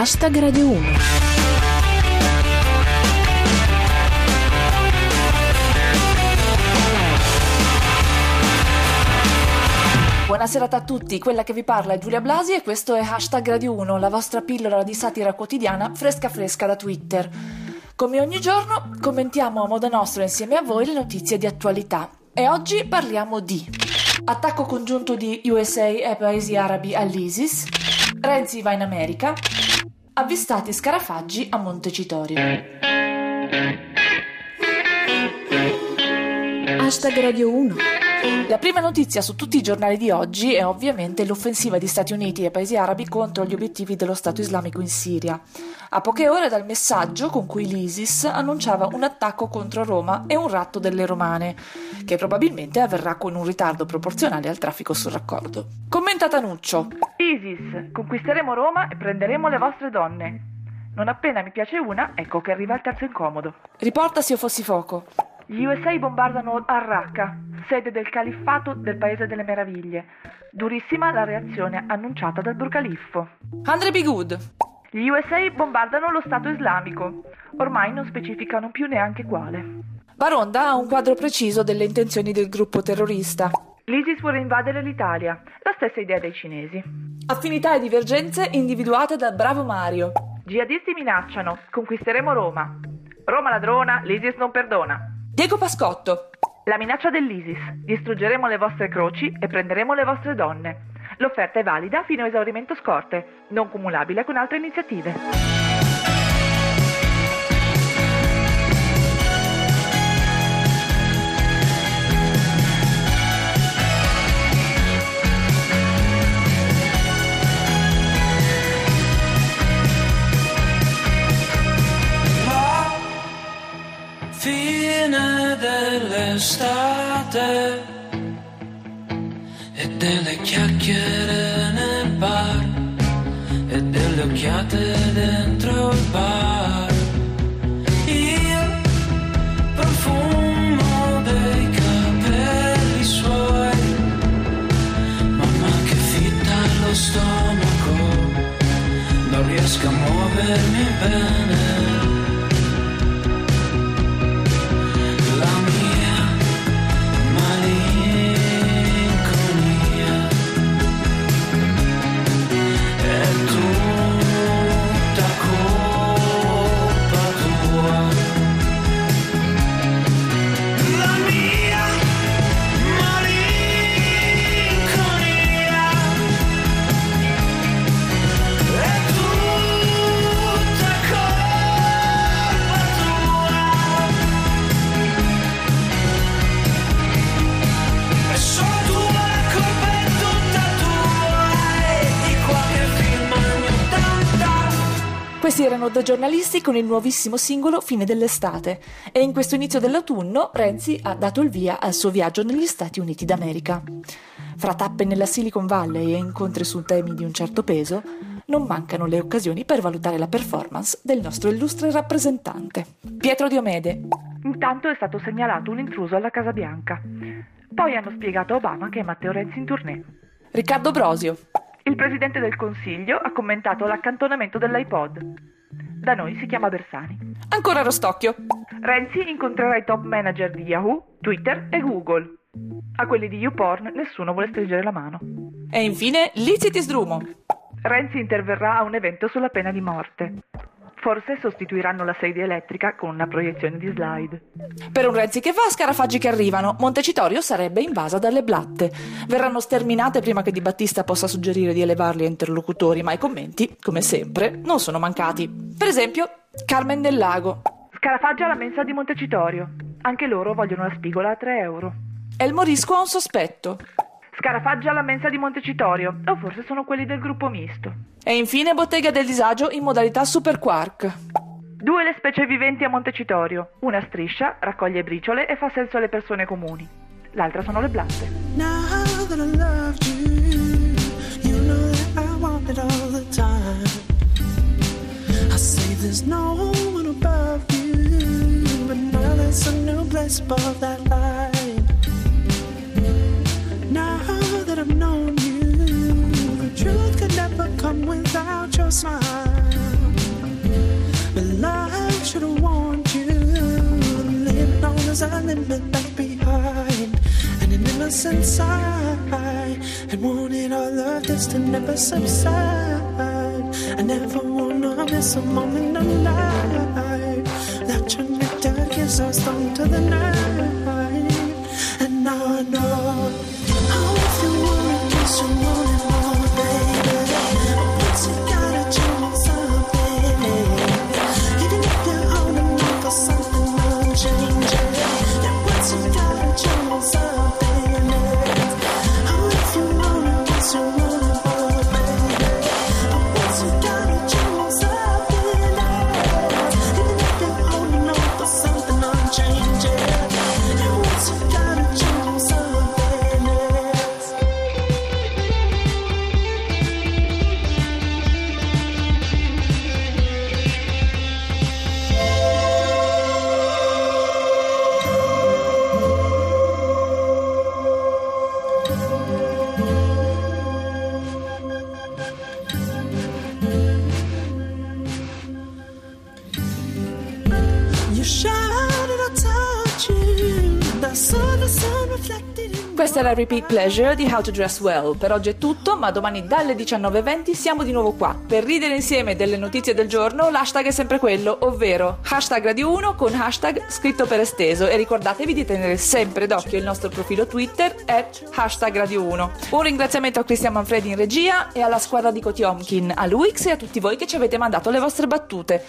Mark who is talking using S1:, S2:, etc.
S1: hashtag Radio 1. Buonasera a tutti, quella che vi parla è Giulia Blasi e questo è Hashtag Radio 1, la vostra pillola di satira quotidiana fresca fresca da Twitter. Come ogni giorno commentiamo a modo nostro insieme a voi le notizie di attualità e oggi parliamo di attacco congiunto di USA e paesi arabi all'ISIS, Renzi va in America, avvistati scarafaggi a Montecitorio. Hashtag Radio 1 la prima notizia su tutti i giornali di oggi è ovviamente l'offensiva di Stati Uniti e paesi arabi contro gli obiettivi dello Stato islamico in Siria. A poche ore dal messaggio con cui l'ISIS annunciava un attacco contro Roma e un ratto delle romane, che probabilmente avverrà con un ritardo proporzionale al traffico sul raccordo. Commenta Tanuccio.
S2: ISIS, conquisteremo Roma e prenderemo le vostre donne. Non appena mi piace una, ecco che arriva il terzo incomodo.
S1: Riporta se io fossi fuoco.
S2: Gli USA bombardano Al-Raqqa, sede del califfato del Paese delle Meraviglie. Durissima la reazione annunciata dal Burcaliffo.
S1: Andre Be Good.
S2: Gli USA bombardano lo Stato islamico. Ormai non specificano più neanche quale.
S1: Baronda ha un quadro preciso delle intenzioni del gruppo terrorista.
S2: L'ISIS vuole invadere l'Italia, la stessa idea dei cinesi.
S1: Affinità e divergenze individuate da Bravo Mario.
S2: Jihadisti minacciano, conquisteremo Roma. Roma ladrona, l'ISIS non perdona.
S1: Diego Pascotto.
S2: La minaccia dell'ISIS. Distruggeremo le vostre croci e prenderemo le vostre donne. L'offerta è valida fino a esaurimento scorte, non cumulabile con altre iniziative.
S3: dell'estate delle chiacchiere nel bar e delle occhiate dentro il bar. Il profumo dei capelli suoi, mamma che fitta allo stomaco, non riesco a muovermi bene.
S1: Questi erano due giornalisti con il nuovissimo singolo Fine dell'estate e in questo inizio dell'autunno Renzi ha dato il via al suo viaggio negli Stati Uniti d'America. Fra tappe nella Silicon Valley e incontri su temi di un certo peso, non mancano le occasioni per valutare la performance del nostro illustre rappresentante. Pietro Diomede.
S2: Intanto è stato segnalato un intruso alla Casa Bianca. Poi hanno spiegato a Obama che è Matteo Renzi in tournée.
S1: Riccardo Brosio.
S2: Il Presidente del Consiglio ha commentato l'accantonamento dell'iPod. Da noi si chiama Bersani.
S1: Ancora Rostocchio.
S2: Renzi incontrerà i top manager di Yahoo, Twitter e Google. A quelli di YouPorn nessuno vuole stringere la mano.
S1: E infine Lizzie Sdrumo.
S2: Renzi interverrà a un evento sulla pena di morte. Forse sostituiranno la sedia elettrica con una proiezione di slide.
S1: Per un Renzi che va, scarafaggi che arrivano, Montecitorio sarebbe invasa dalle blatte. Verranno sterminate prima che Di Battista possa suggerire di elevarli a interlocutori, ma i commenti, come sempre, non sono mancati. Per esempio, Carmen del Lago.
S2: Scarafaggia alla mensa di Montecitorio. Anche loro vogliono la spigola a 3 euro.
S1: El Morisco ha un sospetto.
S2: Scarafaggia alla mensa di Montecitorio, o forse sono quelli del gruppo misto.
S1: E infine Bottega del Disagio in modalità Super Quark.
S2: Due le specie viventi a Montecitorio. Una striscia, raccoglie briciole e fa senso alle persone comuni. L'altra sono le blatte. Now that I loved you, you know that I want it all the time. I say there's no one above you, but now there's a new place above that a
S3: smile. But life should have warned you. Living on is a limit left behind. And
S2: an innocent side. And wanted all of this to never subside. I never wanna miss a moment of life. That your nectar gives us on to the night.
S1: Questa è la Repeat Pleasure di How to Dress Well. Per oggi è tutto, ma domani dalle 19.20 siamo di nuovo qua per ridere insieme delle notizie del giorno. L'hashtag è sempre quello, ovvero hashtag Radio 1 con hashtag scritto per esteso. E ricordatevi di tenere sempre d'occhio il nostro profilo Twitter at hashtag Radio 1. Un ringraziamento a Cristian Manfredi in regia e alla squadra di Kotiomkin, a Luix e a tutti voi che ci avete mandato le vostre battute.